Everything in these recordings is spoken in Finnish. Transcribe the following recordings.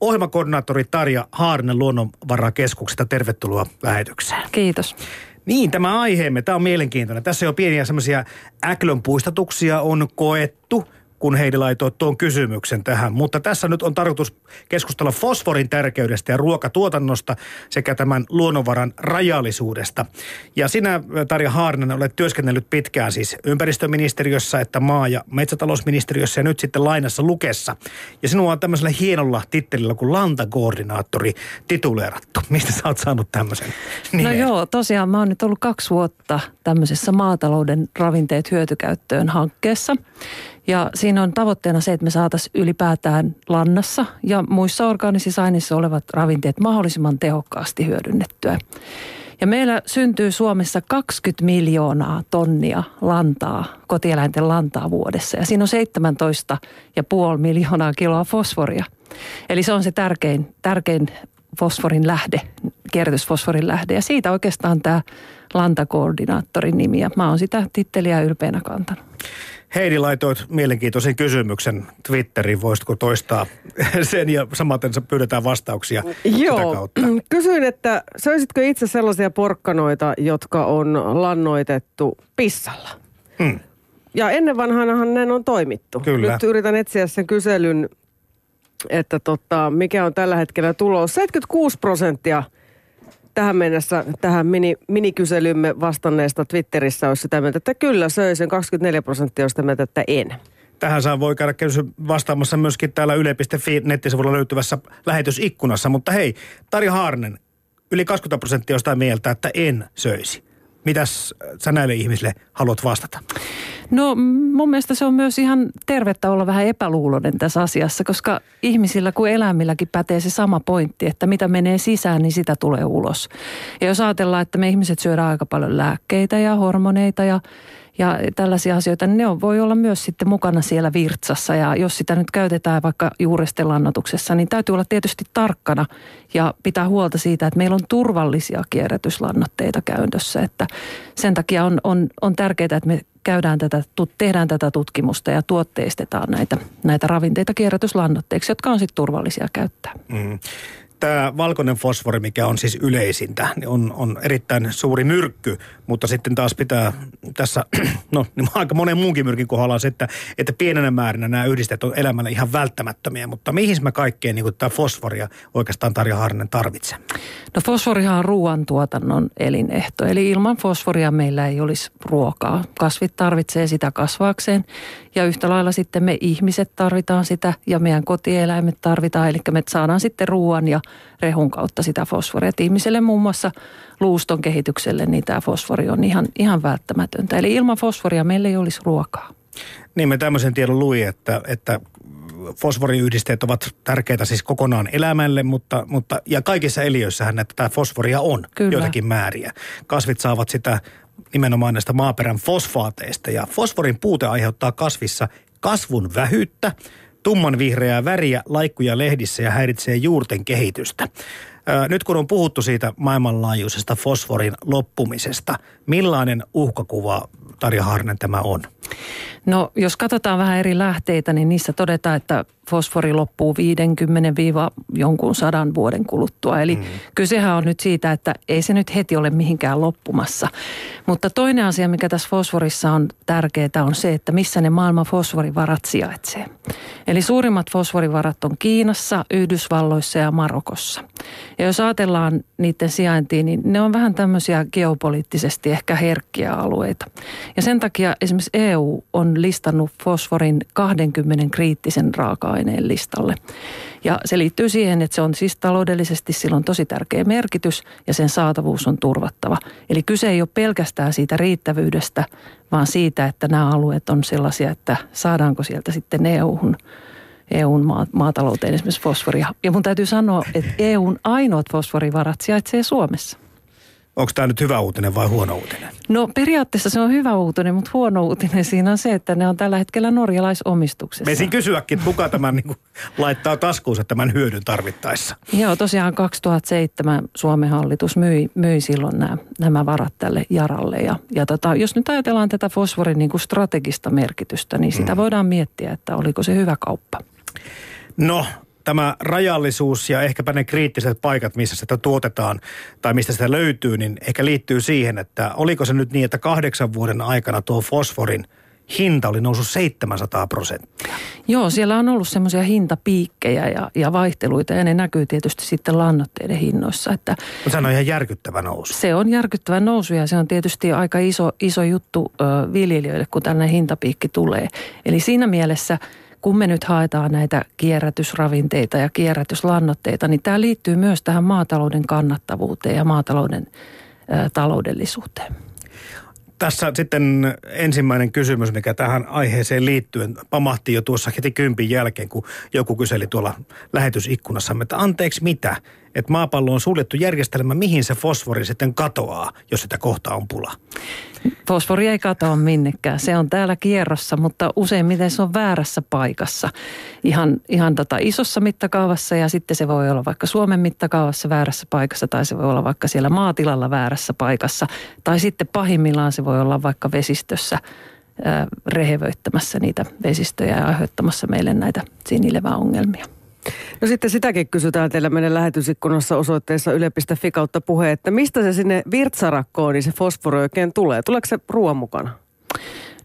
ohjelmakoordinaattori Tarja Haarinen Luonnonvarakeskuksesta. Tervetuloa lähetykseen. Kiitos. Niin, tämä aiheemme, tämä on mielenkiintoinen. Tässä jo pieniä semmoisia äklön puistatuksia on koettu – kun Heidi laitoi tuon kysymyksen tähän. Mutta tässä nyt on tarkoitus keskustella fosforin tärkeydestä ja ruokatuotannosta sekä tämän luonnonvaran rajallisuudesta. Ja sinä, Tarja Haarinen, olet työskennellyt pitkään siis ympäristöministeriössä että maa- ja metsätalousministeriössä ja nyt sitten lainassa Lukessa. Ja sinua on tämmöisellä hienolla tittelillä kuin lantakoordinaattori tituleerattu. Mistä sä oot saanut tämmöisen nimen? No joo, tosiaan mä oon nyt ollut kaksi vuotta tämmöisessä maatalouden ravinteet hyötykäyttöön hankkeessa. Ja siinä on tavoitteena se, että me saataisiin ylipäätään lannassa ja muissa orgaanisissa aineissa olevat ravinteet mahdollisimman tehokkaasti hyödynnettyä. Ja meillä syntyy Suomessa 20 miljoonaa tonnia lantaa, kotieläinten lantaa vuodessa. Ja siinä on 17,5 miljoonaa kiloa fosforia. Eli se on se tärkein, tärkein fosforin lähde, kierrätysfosforin lähde. Ja siitä oikeastaan tämä lantakoordinaattorin nimi. Ja mä oon sitä titteliä ylpeänä kantanut. Heidi laitoit mielenkiintoisen kysymyksen Twitteriin. Voisitko toistaa sen ja samaten pyydetään vastauksia Joo. sitä kautta? Kysyin, että söisitkö itse sellaisia porkkanoita, jotka on lannoitettu pissalla? Hmm. Ja ennen vanhanahan ne on toimittu. Kyllä. Nyt yritän etsiä sen kyselyn, että tota, mikä on tällä hetkellä tulos. 76 prosenttia – tähän mennessä tähän mini, minikyselymme vastanneesta Twitterissä olisi sitä mieltä, että kyllä söi sen 24 prosenttia on sitä mieltä, että en. Tähän saa voi käydä vastaamassa myöskin täällä yle.fi nettisivulla löytyvässä lähetysikkunassa. Mutta hei, Tarja Haarnen, yli 20 prosenttia on sitä mieltä, että en söisi. Mitäs sä näille ihmisille haluat vastata? No mun mielestä se on myös ihan tervettä olla vähän epäluuloinen tässä asiassa, koska ihmisillä kuin eläimilläkin pätee se sama pointti, että mitä menee sisään, niin sitä tulee ulos. Ja jos ajatellaan, että me ihmiset syödään aika paljon lääkkeitä ja hormoneita ja ja tällaisia asioita, niin ne on, voi olla myös sitten mukana siellä virtsassa. Ja jos sitä nyt käytetään vaikka juurestellannotuksessa, niin täytyy olla tietysti tarkkana ja pitää huolta siitä, että meillä on turvallisia kierrätyslannoitteita käytössä. Että sen takia on, on, on tärkeää, että me käydään tätä, tehdään tätä tutkimusta ja tuotteistetaan näitä, näitä ravinteita kierrätyslannoitteiksi, jotka on sitten turvallisia käyttää. Mm tämä valkoinen fosfori, mikä on siis yleisintä, niin on, on erittäin suuri myrkky, mutta sitten taas pitää tässä, no niin aika monen muunkin myrkin kohdalla se, että, että pienenä määrinä nämä yhdisteet on elämälle ihan välttämättömiä, mutta mihin me kaikkeen niin tämä fosforia oikeastaan Tarja Harnen tarvitsee? No fosforihan on ruoantuotannon elinehto, eli ilman fosforia meillä ei olisi ruokaa. Kasvit tarvitsee sitä kasvaakseen ja yhtä lailla sitten me ihmiset tarvitaan sitä ja meidän kotieläimet tarvitaan, eli me saadaan sitten ruoan ja rehun kautta sitä fosforia. Et ihmiselle muun muassa luuston kehitykselle niin tämä fosfori on ihan, ihan välttämätöntä. Eli ilman fosforia meillä ei olisi ruokaa. Niin me tämmöisen tiedon luin, että, että fosforiyhdisteet ovat tärkeitä siis kokonaan elämälle, mutta, mutta ja kaikissa eliöissähän näitä tämä fosforia on Kyllä. joitakin määriä. Kasvit saavat sitä nimenomaan näistä maaperän fosfaateista ja fosforin puute aiheuttaa kasvissa kasvun vähyyttä, tumman vihreää väriä laikkuja lehdissä ja häiritsee juurten kehitystä. Nyt kun on puhuttu siitä maailmanlaajuisesta fosforin loppumisesta, millainen uhkakuva Tarja Harnen tämä on? No jos katsotaan vähän eri lähteitä, niin niissä todetaan, että fosfori loppuu 50 jonkun sadan vuoden kuluttua. Eli mm. kysehän on nyt siitä, että ei se nyt heti ole mihinkään loppumassa. Mutta toinen asia, mikä tässä fosforissa on tärkeää, on se, että missä ne maailman fosforivarat sijaitsee. Eli suurimmat fosforivarat on Kiinassa, Yhdysvalloissa ja Marokossa. Ja jos ajatellaan niiden sijaintiin, niin ne on vähän tämmöisiä geopoliittisesti ehkä herkkiä alueita. Ja sen takia esimerkiksi EU on listannut fosforin 20 kriittisen raaka-aineen listalle. Ja se liittyy siihen, että se on siis taloudellisesti silloin tosi tärkeä merkitys ja sen saatavuus on turvattava. Eli kyse ei ole pelkästään siitä riittävyydestä, vaan siitä, että nämä alueet on sellaisia, että saadaanko sieltä sitten EU-hun EUn maatalouteen esimerkiksi fosforia. Ja mun täytyy sanoa, että EUn ainoat fosforivarat sijaitsee Suomessa. Onko tämä nyt hyvä uutinen vai huono uutinen? No periaatteessa se on hyvä uutinen, mutta huono uutinen siinä on se, että ne on tällä hetkellä norjalaisomistuksessa. Meisin kysyäkin, että kuka tämän niin kuin, laittaa taskuunsa tämän hyödyn tarvittaessa. Joo, tosiaan 2007 Suomen hallitus myi, myi silloin nämä, nämä varat tälle Jaralle. Ja, ja tota, jos nyt ajatellaan tätä fosforin niin kuin strategista merkitystä, niin sitä mm. voidaan miettiä, että oliko se hyvä kauppa. No, tämä rajallisuus ja ehkäpä ne kriittiset paikat, missä sitä tuotetaan tai mistä sitä löytyy, niin ehkä liittyy siihen, että oliko se nyt niin, että kahdeksan vuoden aikana tuo fosforin – hinta oli noussut 700 prosenttia. Joo, siellä on ollut semmoisia hintapiikkejä ja, ja vaihteluita ja ne näkyy tietysti sitten lannoitteiden hinnoissa. Että se on ihan järkyttävä nousu. Se on järkyttävä nousu ja se on tietysti aika iso, iso juttu ö, viljelijöille, kun tällainen hintapiikki tulee. Eli siinä mielessä kun me nyt haetaan näitä kierrätysravinteita ja kierrätyslannoitteita, niin tämä liittyy myös tähän maatalouden kannattavuuteen ja maatalouden ö, taloudellisuuteen. Tässä sitten ensimmäinen kysymys, mikä tähän aiheeseen liittyen pamahti jo tuossa heti kympin jälkeen, kun joku kyseli tuolla lähetysikkunassamme, että anteeksi mitä, että maapallo on suljettu järjestelmä, mihin se fosfori sitten katoaa, jos sitä kohtaa on pula? Fosfori ei katoa minnekään. Se on täällä kierrossa, mutta useimmiten se on väärässä paikassa. Ihan, ihan tota isossa mittakaavassa ja sitten se voi olla vaikka Suomen mittakaavassa väärässä paikassa tai se voi olla vaikka siellä maatilalla väärässä paikassa. Tai sitten pahimmillaan se voi olla vaikka vesistössä rehevöittämässä niitä vesistöjä ja aiheuttamassa meille näitä sinileväongelmia. No sitten sitäkin kysytään teillä meidän lähetysikkunassa osoitteessa yle.fi kautta puhe, että mistä se sinne virtsarakkoon, niin se fosfori oikein tulee? Tuleeko se ruoan mukana?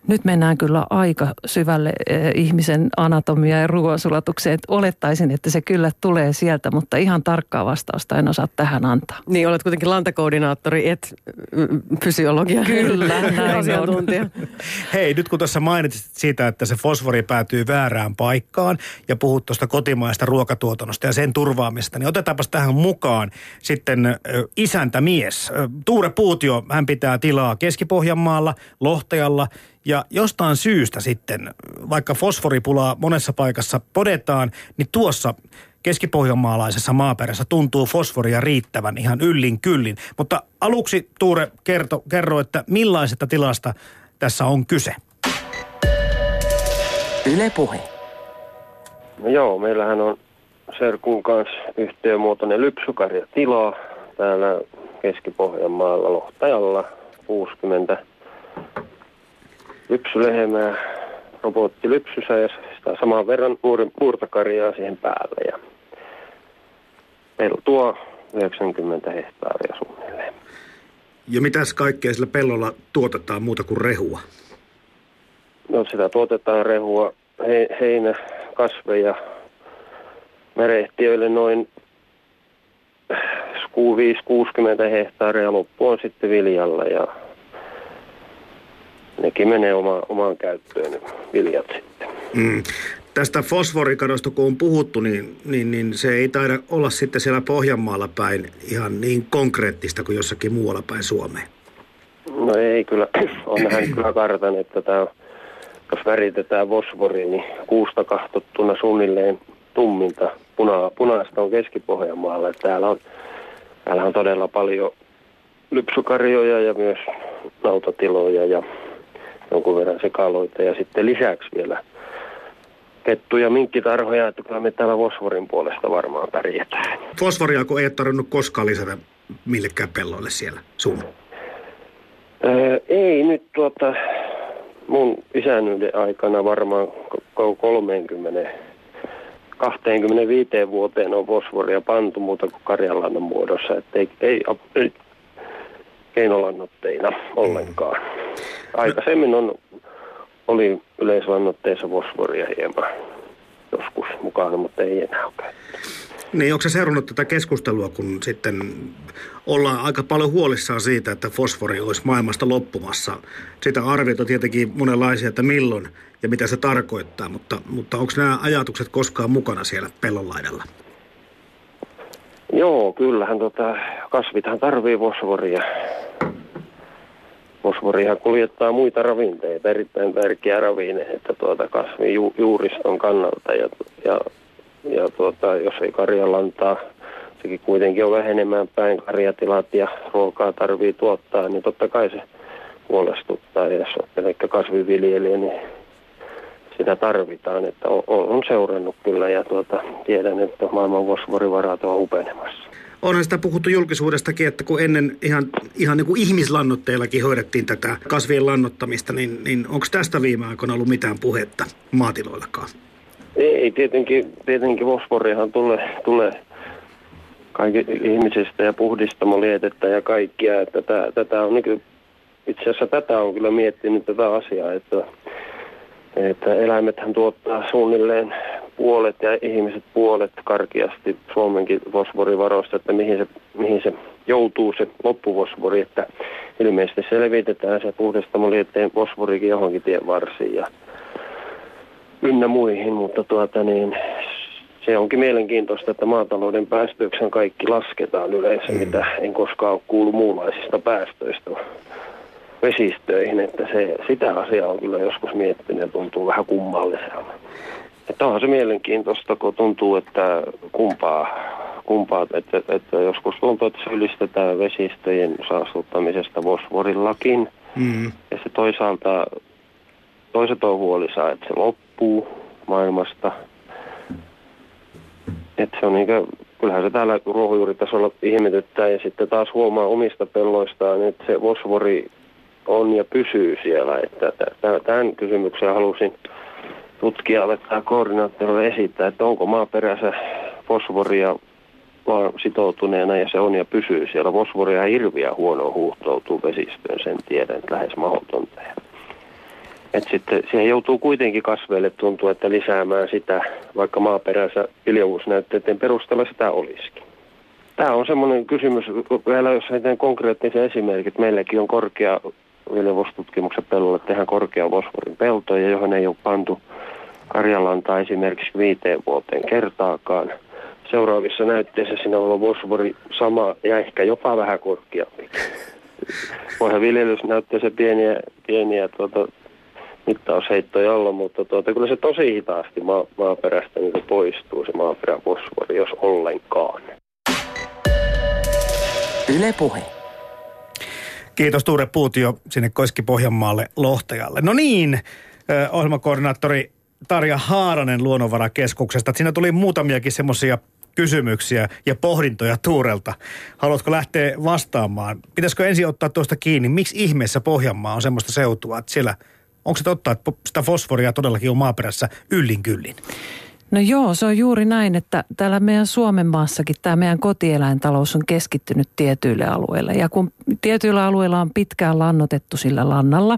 Nyt mennään kyllä aika syvälle eh, ihmisen anatomia ja ruoansulatukseen. Olettaisin, että se kyllä tulee sieltä, mutta ihan tarkkaa vastausta en osaa tähän antaa. Niin, olet kuitenkin lantakoordinaattori, et mm, fysiologia. Kyllä, näin asiantuntija. Hei, nyt kun tuossa mainitsit siitä, että se fosfori päätyy väärään paikkaan ja puhut tuosta kotimaista ruokatuotannosta ja sen turvaamista, niin otetaanpas tähän mukaan sitten isäntämies. Tuure Puutio, hän pitää tilaa Keski-Pohjanmaalla, Lohtajalla – ja jostain syystä sitten, vaikka fosforipulaa monessa paikassa podetaan, niin tuossa keskipohjanmaalaisessa maaperässä tuntuu fosforia riittävän ihan yllin kyllin. Mutta aluksi Tuure kerto, kerro, että millaisesta tilasta tässä on kyse? Yle puhe. No joo, meillähän on Serkun kanssa yhtiömuotoinen lypsykarja tilaa täällä Keski-Pohjanmaalla Lohtajalla 60 lypsylehmää, robottilypsyssä ja sitä saman verran puurtakarjaa siihen päälle. Ja tuo 90 hehtaaria suunnilleen. Ja mitäs kaikkea sillä pellolla tuotetaan muuta kuin rehua? No sitä tuotetaan rehua, he, heinä, kasveja, merehtiöille noin 5-60 hehtaaria, loppu on sitten viljalla ja nekin menee oma, omaan käyttöön ne viljat sitten. Mm. Tästä fosforikadosta kun on puhuttu, niin, niin, niin se ei taida olla sitten siellä Pohjanmaalla päin ihan niin konkreettista kuin jossakin muualla päin Suomeen. No ei kyllä, on nähnyt kyllä kartan, että tämä, jos väritetään fosfori, niin kuusta kahtottuna suunnilleen tumminta puna, punaista on Keski-Pohjanmaalla. Täällä on, täällä on todella paljon lypsykarjoja ja myös nautatiloja ja jonkun verran sekaloita ja sitten lisäksi vielä kettu- ja minkkitarhoja, että kyllä me täällä fosforin puolesta varmaan pärjätään. Fosforia kun ei ole tarvinnut koskaan lisätä millekään pelloille siellä sun? Öö, ei nyt tuota, mun isännyyden aikana varmaan 30 25 vuoteen on fosforia pantu muuta kuin karjanlannan muodossa, että ei, ei, ei keinolannoitteina ollenkaan. Aikaisemmin on, oli yleislannoitteissa fosforia hieman joskus mukana, mutta ei enää ole Niin, onko se seurannut tätä keskustelua, kun sitten ollaan aika paljon huolissaan siitä, että fosfori olisi maailmasta loppumassa? Sitä arviota tietenkin monenlaisia, että milloin ja mitä se tarkoittaa, mutta, mutta onko nämä ajatukset koskaan mukana siellä pellonlaidalla? Joo, kyllähän tota, kasvithan tarvii fosforia. Fosforihan kuljettaa muita ravinteita, erittäin tärkeä ravine, että tuota kasvin ju, juuriston kannalta. Ja, ja, ja tuota, jos ei karjalla antaa, sekin kuitenkin on vähenemään päin karjatilat ja ruokaa tarvii tuottaa, niin totta kai se huolestuttaa. Ja jos olet kasviviljelijä, niin sitä tarvitaan. Että on, on seurannut kyllä ja tuota, tiedän, että maailman fosforivarat on upenemassa. Onhan sitä puhuttu julkisuudestakin, että kun ennen ihan, ihan niin kuin ihmislannotteillakin hoidettiin tätä kasvien lannottamista, niin, niin onko tästä viime aikoina ollut mitään puhetta maatiloillakaan? Ei, tietenkin, tietenkin fosforihan tulee, tulee kaikki ihmisistä ja puhdistamolietettä ja kaikkia. Että tätä, tätä on niin itse asiassa tätä on kyllä miettinyt tätä asiaa, että, että eläimethän tuottaa suunnilleen puolet ja ihmiset puolet karkeasti Suomenkin fosforivaroista, että mihin se, mihin se joutuu se loppufosfori, että ilmeisesti se levitetään se puhdistamolietteen fosforikin johonkin tien varsiin ja ynnä muihin, mutta tuota niin, se onkin mielenkiintoista, että maatalouden päästöyksen kaikki lasketaan yleensä, mm. mitä en koskaan ole kuullut muunlaisista päästöistä vesistöihin, että se, sitä asiaa on kyllä joskus miettinyt ja tuntuu vähän kummalliselta. Että onhan se mielenkiintoista, kun tuntuu, että kumpaa, kumpaa että, että joskus tuntuu, että syyllistetään vesistöjen saastuttamisesta fosforillakin. Mm. Ja se toisaalta, toiset on huolissaan, että se loppuu maailmasta. Että se on niin kuin, kyllähän se täällä ruohonjuuritasolla ihmetyttää ja sitten taas huomaa omista pelloistaan, että se fosfori on ja pysyy siellä. Että tämän kysymyksen halusin tutkijalle tai koordinaattorille esittää, että onko maaperässä fosforia vaan sitoutuneena ja se on ja pysyy siellä. Fosforia hirviä huono huuhtoutuu vesistöön, sen tiedän, että lähes mahdotonta. Et sitten siihen joutuu kuitenkin kasveille tuntua, että lisäämään sitä, vaikka maaperänsä iljavuusnäytteiden perusteella sitä olisikin. Tämä on semmoinen kysymys, vielä jos heitän konkreettisen esimerkit. Meilläkin on korkea viljelvuustutkimuksen pellolle tehdään korkean fosforin peltoja, johon ei ole pantu karjalantaa esimerkiksi viiteen vuoteen kertaakaan. Seuraavissa näytteissä siinä on fosfori sama ja ehkä jopa vähän korkeampi. Voihan viljelysnäytteessä pieniä, pieniä tuota, mittausheittoja olla, mutta tuota, kyllä se tosi hitaasti maa, maaperästä niin poistuu se maaperäfosfori, jos ollenkaan. Yle Puhe. Kiitos Tuure Puutio sinne Koiski-Pohjanmaalle Lohtajalle. No niin, ohjelmakoordinaattori Tarja Haaranen Luonnonvarakeskuksesta. Siinä tuli muutamiakin semmoisia kysymyksiä ja pohdintoja Tuurelta. Haluatko lähteä vastaamaan? Pitäisikö ensin ottaa tuosta kiinni? Miksi ihmeessä Pohjanmaa on semmoista seutua, että siellä, onko se totta, että sitä fosforia todellakin on maaperässä yllin kyllin? No joo, se on juuri näin, että täällä meidän Suomen maassakin tämä meidän kotieläintalous on keskittynyt tietyille alueille. Ja kun tietyillä alueilla on pitkään lannotettu sillä lannalla,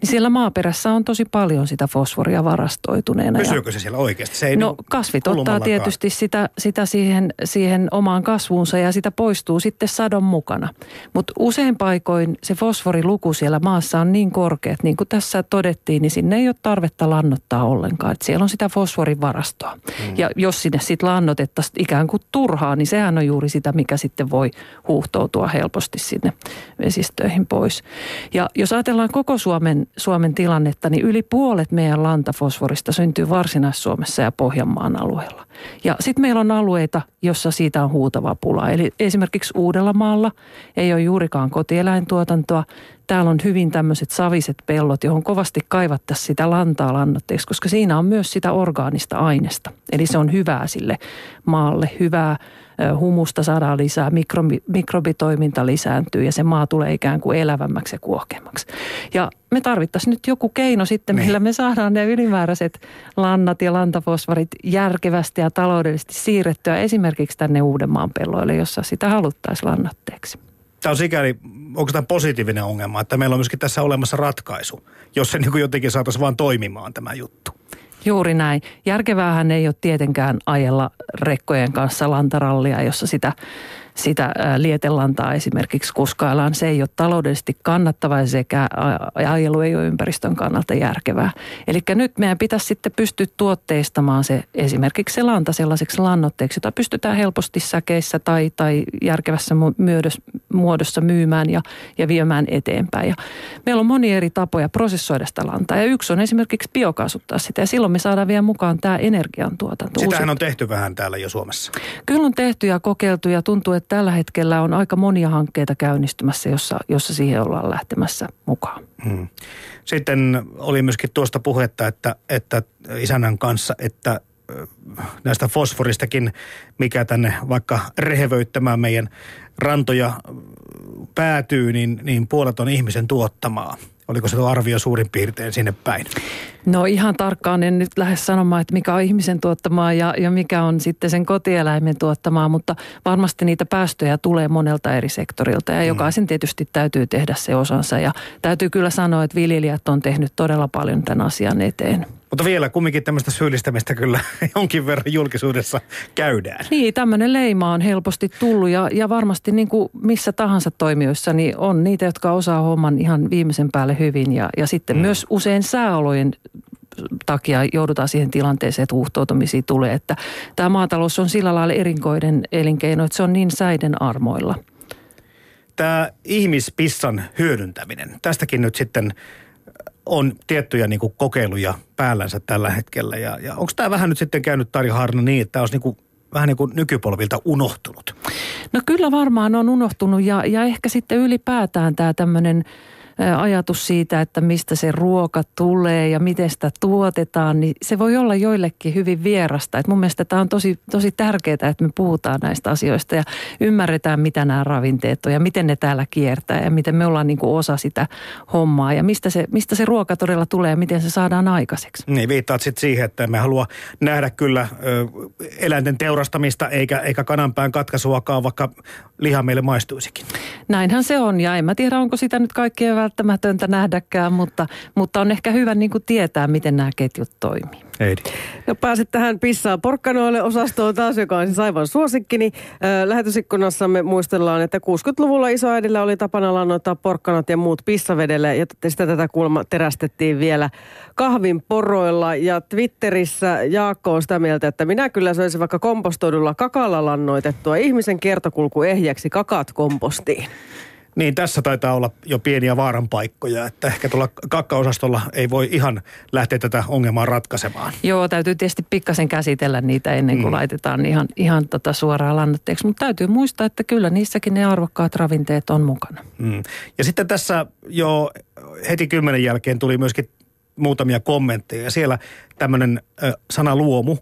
niin siellä maaperässä on tosi paljon sitä fosforia varastoituneena. Pysyykö se siellä oikeasti? Se ei no niin kasvit ottaa tietysti sitä, sitä siihen, siihen omaan kasvuunsa ja sitä poistuu sitten sadon mukana. Mutta usein paikoin se fosforiluku siellä maassa on niin korkea, että niin kuin tässä todettiin, niin sinne ei ole tarvetta lannottaa ollenkaan. Että siellä on sitä fosforin varastoa. Hmm. Ja jos sinne sitten lannotettaisiin ikään kuin turhaa, niin sehän on juuri sitä, mikä sitten voi huuhtoutua helposti sinne vesistöihin pois. Ja jos ajatellaan koko Suomen Suomen tilannetta, niin yli puolet meidän lantafosforista syntyy Varsinais-Suomessa ja Pohjanmaan alueella. Ja sitten meillä on alueita, jossa siitä on huutava pula. Eli esimerkiksi Uudellamaalla ei ole juurikaan kotieläintuotantoa. Täällä on hyvin tämmöiset saviset pellot, johon kovasti kaivattaisiin sitä lantaa lannoitteeksi, koska siinä on myös sitä orgaanista aineesta. Eli se on hyvää sille maalle, hyvää humusta saadaan lisää, mikrobi, mikrobitoiminta lisääntyy ja se maa tulee ikään kuin elävämmäksi ja kuohkeammaksi. Ja me tarvittaisiin nyt joku keino sitten, niin. millä me saadaan ne ylimääräiset lannat ja lantafosfarit järkevästi ja taloudellisesti siirrettyä esimerkiksi tänne Uudenmaan pelloille, jossa sitä haluttaisiin lannatteeksi. Tämä on sikäli, onko tämä positiivinen ongelma, että meillä on myöskin tässä olemassa ratkaisu, jos se niin kuin jotenkin saataisiin vaan toimimaan tämä juttu. Juuri näin. Järkeväähän ei ole tietenkään ajella rekkojen kanssa lantarallia, jossa sitä sitä lietelantaa esimerkiksi kuskaillaan. Se ei ole taloudellisesti kannattava sekä ajelu ei ole ympäristön kannalta järkevää. Eli nyt meidän pitäisi sitten pystyä tuotteistamaan se esimerkiksi se lanta sellaiseksi lannoitteeksi, jota pystytään helposti säkeissä tai, tai järkevässä muodossa myymään ja, ja viemään eteenpäin. Ja meillä on monia eri tapoja prosessoida sitä lantaa ja yksi on esimerkiksi biokaasuttaa sitä ja silloin me saadaan vielä mukaan tämä energiantuotanto. Sitähän on tehty vähän täällä jo Suomessa. Kyllä on tehty ja kokeiltu ja tuntuu, että tällä hetkellä on aika monia hankkeita käynnistymässä, jossa, jossa siihen ollaan lähtemässä mukaan. Hmm. Sitten oli myöskin tuosta puhetta, että, että isännän kanssa, että näistä fosforistakin, mikä tänne vaikka rehevöittämään meidän rantoja päätyy, niin, niin puolet on ihmisen tuottamaa. Oliko se tuo arvio suurin piirtein sinne päin? No ihan tarkkaan en nyt lähde sanomaan, että mikä on ihmisen tuottamaa ja, ja mikä on sitten sen kotieläimen tuottamaa, mutta varmasti niitä päästöjä tulee monelta eri sektorilta ja mm. jokaisen tietysti täytyy tehdä se osansa. Ja täytyy kyllä sanoa, että viljelijät on tehnyt todella paljon tämän asian eteen. Mutta vielä kumminkin tämmöistä syyllistämistä kyllä jonkin verran julkisuudessa käydään. Niin, tämmöinen leima on helposti tullut ja, ja varmasti niin kuin missä tahansa toimijoissa niin on niitä, jotka osaa homman ihan viimeisen päälle hyvin. Ja, ja sitten mm. myös usein sääolojen takia joudutaan siihen tilanteeseen, että huuhtoutumisia tulee. Että tämä maatalous on sillä lailla erinkoinen elinkeino, että se on niin säiden armoilla. Tämä ihmispissan hyödyntäminen, tästäkin nyt sitten on tiettyjä niin kuin kokeiluja päällänsä tällä hetkellä. Ja, ja onko tämä vähän nyt sitten käynyt Tari Harna niin, että tämä olisi niin kuin vähän niin kuin nykypolvilta unohtunut? No kyllä varmaan on unohtunut ja, ja ehkä sitten ylipäätään tämä tämmöinen – ajatus siitä, että mistä se ruoka tulee ja miten sitä tuotetaan, niin se voi olla joillekin hyvin vierasta. Et mun mielestä tämä on tosi, tosi tärkeää, että me puhutaan näistä asioista ja ymmärretään, mitä nämä ravinteet on ja miten ne täällä kiertää ja miten me ollaan niin kuin osa sitä hommaa ja mistä se, mistä se ruoka todella tulee ja miten se saadaan aikaiseksi. Niin, viittaat sitten siihen, että me halua nähdä kyllä ö, eläinten teurastamista eikä, eikä kananpään katkaisuakaan, vaikka liha meille maistuisikin. Näinhän se on ja en mä tiedä, onko sitä nyt kaikkien välttämätöntä nähdäkään, mutta, mutta on ehkä hyvä niin kuin tietää, miten nämä ketjut toimii. Heidi. Ja pääsit tähän pissaa porkkanoille osastoon taas, joka on siis aivan suosikkini. Niin, lähetysikkunassamme muistellaan, että 60-luvulla isoäidillä oli tapana lannoittaa porkkanat ja muut pissavedelle. Ja sitä tätä kulma terästettiin vielä kahvin poroilla. Ja Twitterissä Jaakko on sitä mieltä, että minä kyllä söisin vaikka kompostoidulla kakalla lannoitettua ihmisen kiertokulku ehjäksi kakat kompostiin. Niin, tässä taitaa olla jo pieniä vaaranpaikkoja, että ehkä tuolla kakkaosastolla ei voi ihan lähteä tätä ongelmaa ratkaisemaan. Joo, täytyy tietysti pikkasen käsitellä niitä ennen kuin mm. laitetaan ihan, ihan tota suoraan lannoitteeksi, mutta täytyy muistaa, että kyllä niissäkin ne arvokkaat ravinteet on mukana. Mm. Ja sitten tässä jo heti kymmenen jälkeen tuli myöskin muutamia kommentteja ja siellä tämmöinen sana luomu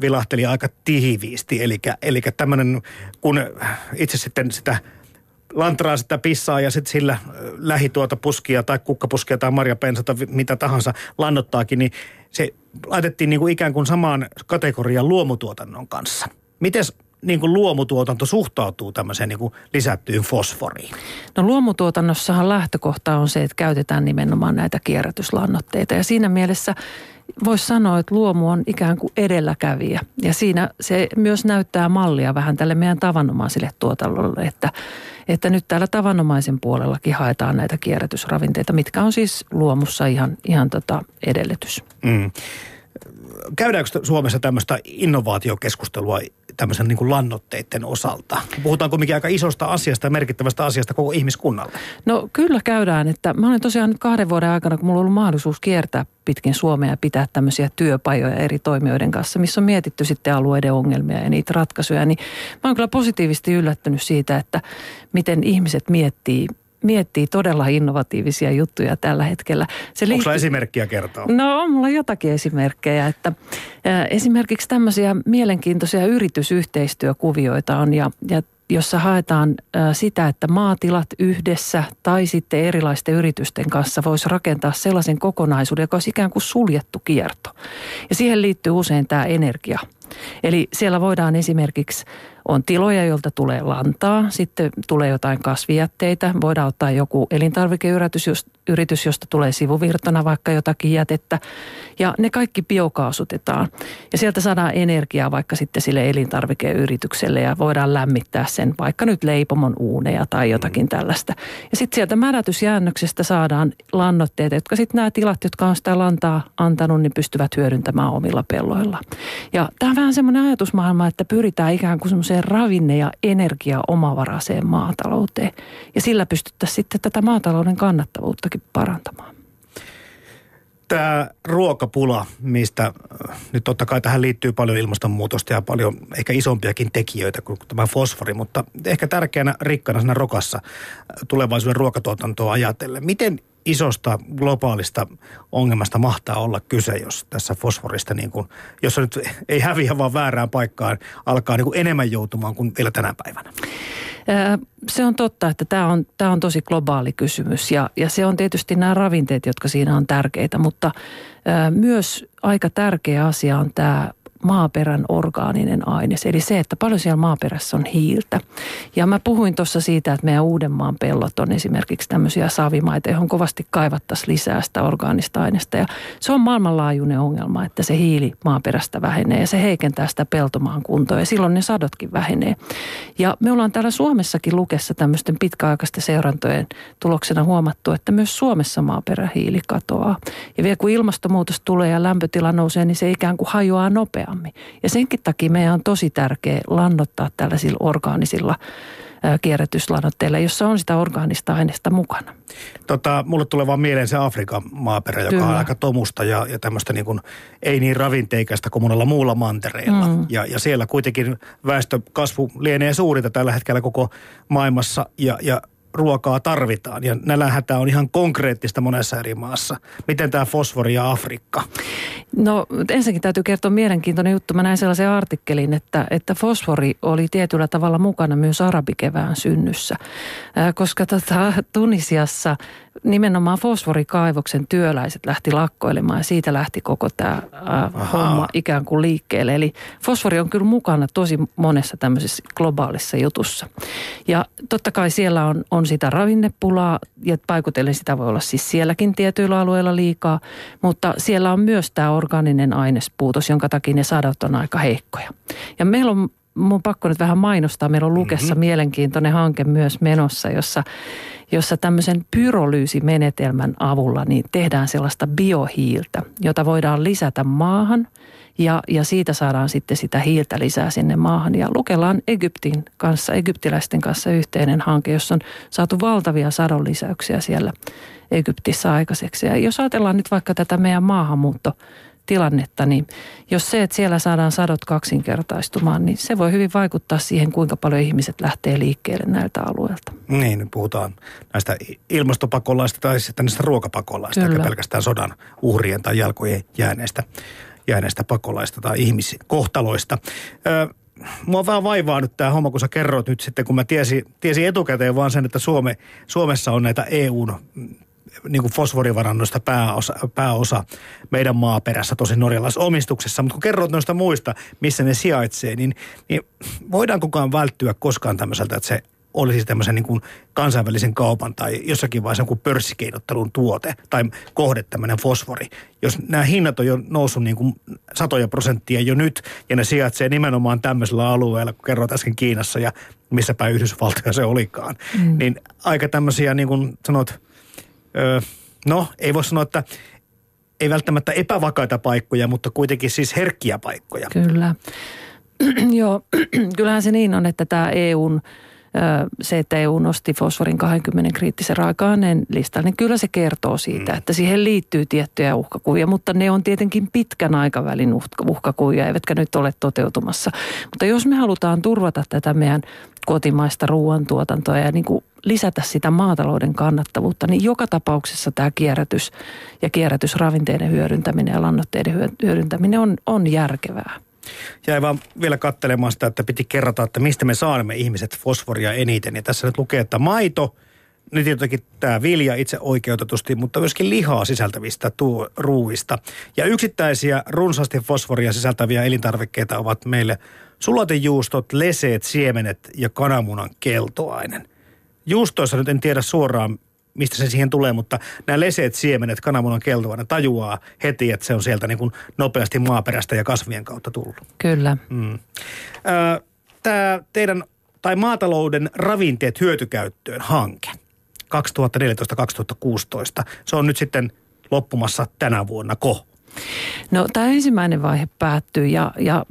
vilahteli aika tiiviisti, eli, eli tämmöinen, kun itse sitten sitä – lantraa sitä pissaa ja sitten sillä lähi tuota puskia tai kukkapuskia tai marjapensata, mitä tahansa lannottaakin, niin se laitettiin niin kuin ikään kuin samaan kategorian luomutuotannon kanssa. Miten niin kuin luomutuotanto suhtautuu tämmöiseen niin kuin lisättyyn fosforiin? No luomutuotannossahan lähtökohta on se, että käytetään nimenomaan näitä kierrätyslannoitteita ja siinä mielessä voisi sanoa, että luomu on ikään kuin edelläkävijä. Ja siinä se myös näyttää mallia vähän tälle meidän tavanomaiselle tuotannolle, että, että nyt täällä tavanomaisen puolellakin haetaan näitä kierrätysravinteita, mitkä on siis luomussa ihan, ihan tota edellytys. Mm. Käydäänkö Suomessa tämmöistä innovaatiokeskustelua tämmöisen niin kuin lannoitteiden osalta? Puhutaanko mikä aika isosta asiasta ja merkittävästä asiasta koko ihmiskunnalle? No kyllä käydään, että mä olen tosiaan nyt kahden vuoden aikana, kun mulla on ollut mahdollisuus kiertää pitkin Suomea ja pitää tämmöisiä työpajoja eri toimijoiden kanssa, missä on mietitty sitten alueiden ongelmia ja niitä ratkaisuja, niin mä oon kyllä positiivisesti yllättynyt siitä, että miten ihmiset miettii miettii todella innovatiivisia juttuja tällä hetkellä. Se Onko liittyy... esimerkkiä kertoa? No on mulla jotakin esimerkkejä, että esimerkiksi tämmöisiä mielenkiintoisia yritysyhteistyökuvioita on ja, ja jossa haetaan sitä, että maatilat yhdessä tai sitten erilaisten yritysten kanssa voisi rakentaa sellaisen kokonaisuuden, joka olisi ikään kuin suljettu kierto. Ja siihen liittyy usein tämä energia. Eli siellä voidaan esimerkiksi on tiloja, joilta tulee lantaa, sitten tulee jotain kasvijätteitä, voidaan ottaa joku elintarvikeyritys, yritys, josta tulee sivuvirtona vaikka jotakin jätettä. Ja ne kaikki biokaasutetaan. Ja sieltä saadaan energiaa vaikka sitten sille elintarvikeyritykselle ja voidaan lämmittää sen vaikka nyt leipomon uuneja tai jotakin mm. tällaista. Ja sitten sieltä mädätysjäännöksestä saadaan lannoitteet, jotka sitten nämä tilat, jotka on sitä lantaa antanut, niin pystyvät hyödyntämään omilla pelloilla. Ja tämä on vähän semmoinen ajatusmaailma, että pyritään ikään kuin semmoiseen ravinne- ja energia-omavaraiseen maatalouteen. Ja sillä pystyttäisiin sitten tätä maatalouden kannattavuuttakin parantamaan. Tämä ruokapula, mistä äh, nyt totta kai tähän liittyy paljon ilmastonmuutosta ja paljon ehkä isompiakin tekijöitä kuin tämä fosfori, mutta ehkä tärkeänä rikkana siinä rokassa äh, tulevaisuuden ruokatuotantoa ajatellen. Miten isosta globaalista ongelmasta mahtaa olla kyse, jos tässä fosforista, niin kuin, jos se nyt ei häviä vaan väärään paikkaan, alkaa niin kuin enemmän joutumaan kuin vielä tänä päivänä? Se on totta, että tämä on, tämä on tosi globaali kysymys ja, ja se on tietysti nämä ravinteet, jotka siinä on tärkeitä, mutta myös aika tärkeä asia on tämä maaperän orgaaninen aines, eli se, että paljon siellä maaperässä on hiiltä. Ja mä puhuin tuossa siitä, että meidän Uudenmaan pellot on esimerkiksi tämmöisiä savimaita, johon kovasti kaivattaisiin lisää sitä orgaanista aineesta. Ja se on maailmanlaajuinen ongelma, että se hiili maaperästä vähenee ja se heikentää sitä peltomaan kuntoa ja silloin ne sadotkin vähenee. Ja me ollaan täällä Suomessakin lukessa tämmöisten pitkäaikaisten seurantojen tuloksena huomattu, että myös Suomessa maaperähiili katoaa. Ja vielä kun ilmastonmuutos tulee ja lämpötila nousee, niin se ikään kuin hajoaa nopeasti nopeammin. Ja senkin takia meidän on tosi tärkeä lannottaa tällaisilla orgaanisilla kierrätyslannoitteilla, jossa on sitä orgaanista aineesta mukana. Tota, mulle tulee vaan mieleen se Afrikan maaperä, joka Kyllä. on aika tomusta ja, ja tämmöistä niin kuin, ei niin ravinteikästä kuin monella muulla mantereilla. Mm. Ja, ja siellä kuitenkin väestökasvu lienee suurinta tällä hetkellä koko maailmassa ja, ja ruokaa tarvitaan. Ja nälähätä on ihan konkreettista monessa eri maassa. Miten tämä fosfori ja Afrikka? No ensinnäkin täytyy kertoa mielenkiintoinen juttu. Mä näin sellaisen artikkelin, että, että fosfori oli tietyllä tavalla mukana myös arabikevään synnyssä. Äh, koska tota, Tunisiassa nimenomaan fosforikaivoksen työläiset lähti lakkoilemaan ja siitä lähti koko tämä äh, homma ikään kuin liikkeelle. Eli fosfori on kyllä mukana tosi monessa tämmöisessä globaalissa jutussa. Ja totta kai siellä on, on sitä ravinnepulaa ja paikutellen sitä voi olla siis sielläkin tietyillä alueilla liikaa, mutta siellä on myös tämä organinen ainespuutos, jonka takia ne sadot on aika heikkoja. Ja meillä on mun pakko nyt vähän mainostaa. Meillä on Lukessa mm-hmm. mielenkiintoinen hanke myös menossa, jossa, jossa tämmöisen pyrolyysimenetelmän avulla niin tehdään sellaista biohiiltä, jota voidaan lisätä maahan ja, ja siitä saadaan sitten sitä hiiltä lisää sinne maahan. Ja Lukellaan Egyptin kanssa, egyptiläisten kanssa yhteinen hanke, jossa on saatu valtavia sadonlisäyksiä siellä Egyptissä aikaiseksi. Ja jos ajatellaan nyt vaikka tätä meidän maahanmuutto tilannetta, niin jos se, että siellä saadaan sadot kaksinkertaistumaan, niin se voi hyvin vaikuttaa siihen, kuinka paljon ihmiset lähtee liikkeelle näiltä alueilta. Niin, puhutaan näistä ilmastopakolaista tai sitten näistä ruokapakolaista, eikä pelkästään sodan uhrien tai jalkojen jääneistä, jääneistä pakolaista tai ihmiskohtaloista. Öö, mua vähän vaivaa nyt tämä homma, kun sä kerroit nyt sitten, kun mä tiesin, tiesin etukäteen vaan sen, että Suome, Suomessa on näitä EUn niin kuin fosforivarannoista pääosa, pääosa meidän maaperässä, tosi norjalaisomistuksessa. Mutta kun kerrot noista muista, missä ne sijaitsee, niin, niin voidaan kukaan välttyä koskaan tämmöiseltä, että se olisi tämmöisen niin kuin kansainvälisen kaupan tai jossakin vaiheessa kuin pörssikeinottelun tuote tai kohde tämmöinen fosfori. Jos nämä hinnat on jo noussut niin kuin satoja prosenttia jo nyt ja ne sijaitsee nimenomaan tämmöisellä alueella, kun kerroit äsken Kiinassa ja missä päin Yhdysvaltoja se olikaan, mm. niin aika tämmöisiä niin kuin sanot, öö, no ei voi sanoa, että ei välttämättä epävakaita paikkoja, mutta kuitenkin siis herkkiä paikkoja. Kyllä. Joo, kyllähän se niin on, että tämä EUn se, että EU nosti fosforin 20 kriittisen raaka-aineen listalle, niin kyllä se kertoo siitä, mm. että siihen liittyy tiettyjä uhkakuvia, mutta ne on tietenkin pitkän aikavälin uhkakuvia, eivätkä nyt ole toteutumassa. Mutta jos me halutaan turvata tätä meidän kotimaista ruoantuotantoa ja niin kuin lisätä sitä maatalouden kannattavuutta, niin joka tapauksessa tämä kierrätys ja kierrätysravinteiden hyödyntäminen ja lannoitteiden hyödyntäminen on, on järkevää. Jäi vaan vielä katselemaan sitä, että piti kerrata, että mistä me saamme ihmiset fosforia eniten. Ja tässä nyt lukee, että maito, nyt jotenkin tämä vilja itse oikeutetusti, mutta myöskin lihaa sisältävistä tuo, ruuista. Ja yksittäisiä runsaasti fosforia sisältäviä elintarvikkeita ovat meille sulatejuustot, leseet, siemenet ja kananmunan keltoainen. Juustoissa nyt en tiedä suoraan, mistä se siihen tulee, mutta nämä leseet siemenet, kananmunan keltoaine tajuaa heti, että se on sieltä niin kuin nopeasti maaperästä ja kasvien kautta tullut. Kyllä. Mm. Tämä teidän, tai maatalouden ravinteet hyötykäyttöön hanke 2014-2016, se on nyt sitten loppumassa tänä vuonna ko? No tämä ensimmäinen vaihe päättyy ja, ja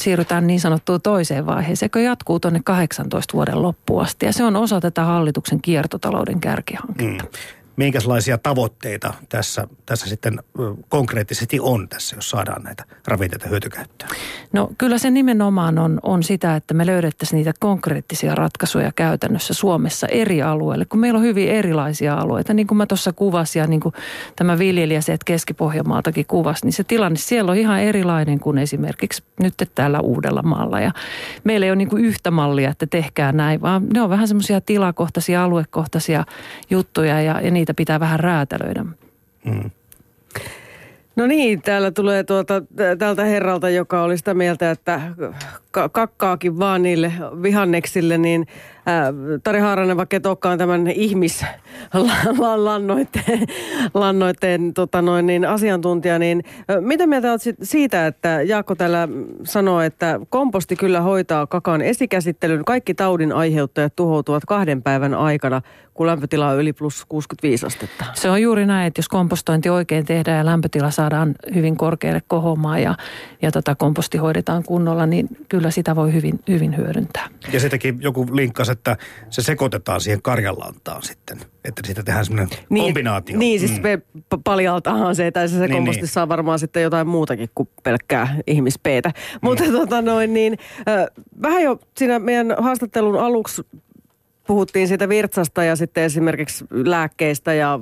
siirrytään niin sanottuun toiseen vaiheeseen, joka jatkuu tuonne 18 vuoden loppuun asti. Ja se on osa tätä hallituksen kiertotalouden kärkihanketta. Mm. Minkälaisia tavoitteita tässä, tässä sitten konkreettisesti on tässä, jos saadaan näitä ravinteita hyötykäyttöön? No kyllä se nimenomaan on, on sitä, että me löydettäisiin niitä konkreettisia ratkaisuja käytännössä Suomessa eri alueille, kun meillä on hyvin erilaisia alueita. Niin kuin mä tuossa kuvasin ja niin kuin tämä viljelijä se, että Keski-Pohjanmaaltakin kuvasi, niin se tilanne siellä on ihan erilainen kuin esimerkiksi nyt täällä Uudellamaalla. Ja meillä ei ole niin kuin yhtä mallia, että tehkää näin, vaan ne on vähän semmoisia tilakohtaisia, aluekohtaisia juttuja ja, ja niitä pitää vähän räätälöidä. Mm. No niin, täällä tulee tuota, tältä herralta, joka oli sitä mieltä, että kakkaakin vaan niille vihanneksille, niin Tari Haaranen, vaikka et olekaan tämän ihmislannoitteen lannoitteen, tota noin, niin asiantuntija, niin mitä mieltä olet siitä, että Jaakko täällä sanoo, että komposti kyllä hoitaa kakan esikäsittelyn, kaikki taudin aiheuttajat tuhoutuvat kahden päivän aikana, kun lämpötila on yli plus 65 astetta. Se on juuri näin, että jos kompostointi oikein tehdään ja lämpötila saadaan hyvin korkealle kohomaan ja, ja tota komposti hoidetaan kunnolla, niin kyllä sitä voi hyvin, hyvin hyödyntää. Ja sitäkin joku linkkasi, että se sekoitetaan siihen karjanlantaan sitten, että siitä tehdään semmoinen niin, kombinaatio. Niin, siis mm. paljaltahan se, että se, se niin, niin. saa varmaan sitten jotain muutakin kuin pelkkää ihmispeetä. Mm. Mutta tota noin niin, äh, vähän jo siinä meidän haastattelun aluksi puhuttiin siitä virtsasta ja sitten esimerkiksi lääkkeistä ja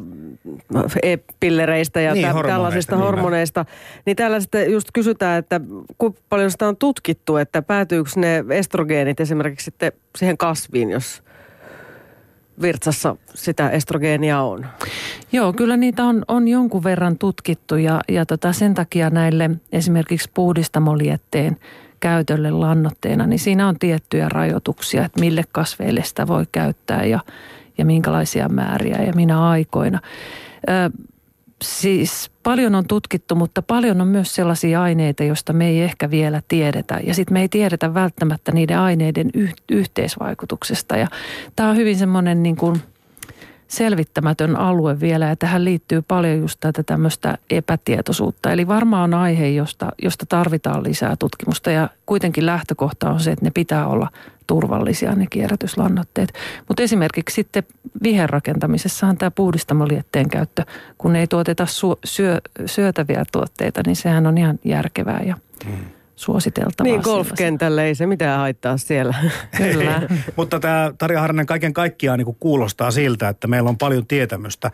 e-pillereistä ja niin, tä- tällaisista niin hormoneista. Niin täällä sitten just kysytään, että kuinka paljon sitä on tutkittu, että päätyykö ne estrogeenit esimerkiksi sitten siihen kasviin, jos virtsassa sitä estrogeenia on? Joo, kyllä niitä on, on jonkun verran tutkittu ja, ja tota sen takia näille esimerkiksi puhdistamolietteen – käytölle lannoitteena, niin siinä on tiettyjä rajoituksia, että mille kasveille sitä voi käyttää ja, ja minkälaisia määriä ja minä aikoina. Ö, siis paljon on tutkittu, mutta paljon on myös sellaisia aineita, joista me ei ehkä vielä tiedetä. Ja sitten me ei tiedetä välttämättä niiden aineiden yh- yhteisvaikutuksesta. Ja tämä on hyvin semmoinen niin kuin – selvittämätön alue vielä ja tähän liittyy paljon just tätä tämmöistä epätietoisuutta. Eli varmaan on aihe, josta, josta tarvitaan lisää tutkimusta ja kuitenkin lähtökohta on se, että ne pitää olla turvallisia ne kierrätyslannoitteet. Mutta esimerkiksi sitten viherrakentamisessahan tämä puhdistamolietteen käyttö, kun ei tuoteta su- syö, syötäviä tuotteita, niin sehän on ihan järkevää ja hmm suositeltavaa. Niin, golfkentällä ei se mitään haittaa siellä. Kyllä. Mutta tämä Tarja Harnen kaiken kaikkiaan niin kuulostaa siltä, että meillä on paljon tietämystä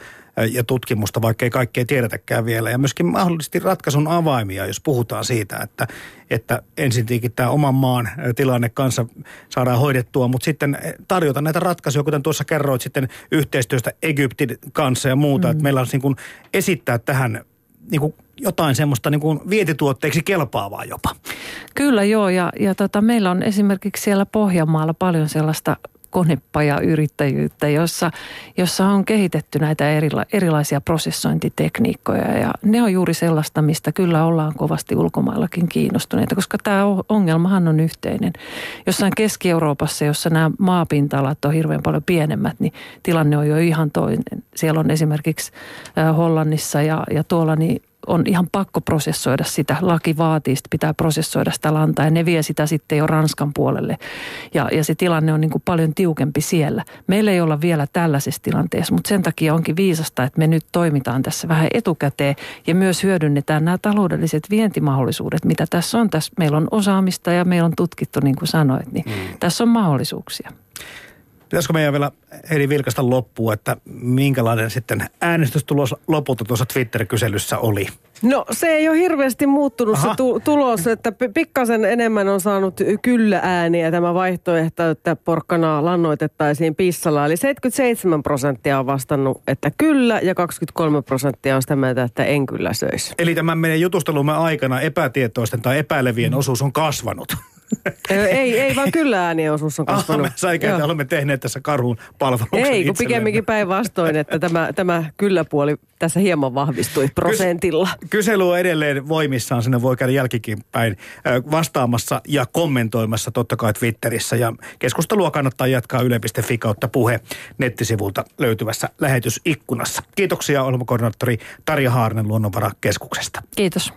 ja tutkimusta, vaikka ei kaikkea tiedetäkään vielä. Ja myöskin mahdollisesti ratkaisun avaimia, jos puhutaan siitä, että, että ensin tämä oman maan tilanne kanssa saadaan hoidettua, mutta sitten tarjota näitä ratkaisuja, kuten tuossa kerroit sitten yhteistyöstä Egyptin kanssa ja muuta. Mm. Että meillä on niin kuin esittää tähän niin kuin jotain semmoista niin kuin vientituotteeksi kelpaavaa jopa. Kyllä joo, ja, ja tota, meillä on esimerkiksi siellä Pohjanmaalla paljon sellaista konepajayrittäjyyttä, jossa, jossa on kehitetty näitä erila, erilaisia prosessointitekniikkoja. Ja ne on juuri sellaista, mistä kyllä ollaan kovasti ulkomaillakin kiinnostuneita, koska tämä ongelmahan on yhteinen. Jossain Keski-Euroopassa, jossa nämä maapinta-alat on hirveän paljon pienemmät, niin tilanne on jo ihan toinen. Siellä on esimerkiksi Hollannissa ja, ja tuolla niin on ihan pakko prosessoida sitä. Laki vaatii, että pitää prosessoida sitä lantaa ja ne vie sitä sitten jo Ranskan puolelle. Ja, ja se tilanne on niin kuin paljon tiukempi siellä. Meillä ei olla vielä tällaisessa tilanteessa, mutta sen takia onkin viisasta, että me nyt toimitaan tässä vähän etukäteen ja myös hyödynnetään nämä taloudelliset vientimahdollisuudet, mitä tässä on. Tässä meillä on osaamista ja meillä on tutkittu, niin kuin sanoit, niin mm. tässä on mahdollisuuksia. Pitäisikö meidän vielä Heidi vilkasta loppuun, että minkälainen sitten äänestystulos lopulta tuossa Twitter-kyselyssä oli? No se ei ole hirveästi muuttunut Aha. se tu- tulos, että pikkasen enemmän on saanut kyllä ääniä tämä vaihtoehto, että porkkanaa lannoitettaisiin pissalla. Eli 77 prosenttia on vastannut, että kyllä ja 23 prosenttia on sitä mieltä, että en kyllä söisi. Eli tämän meidän jutustelumme aikana epätietoisten tai epäilevien mm. osuus on kasvanut. Ei, ei vaan kyllä ääniosuus on kasvanut. Ah, me että olemme tehneet tässä karhuun palveluksen Ei, kun pikemminkin päinvastoin, että tämä, tämä kyllä-puoli tässä hieman vahvistui prosentilla. Kys- kysely on edelleen voimissaan, sinne voi käydä jälkikin päin vastaamassa ja kommentoimassa totta kai Twitterissä. Ja keskustelua kannattaa jatkaa yle.fi kautta puhe nettisivulta löytyvässä lähetysikkunassa. Kiitoksia ohjelmakoordinaattori Tarja Haarnen Luonnonvarakeskuksesta. Kiitos.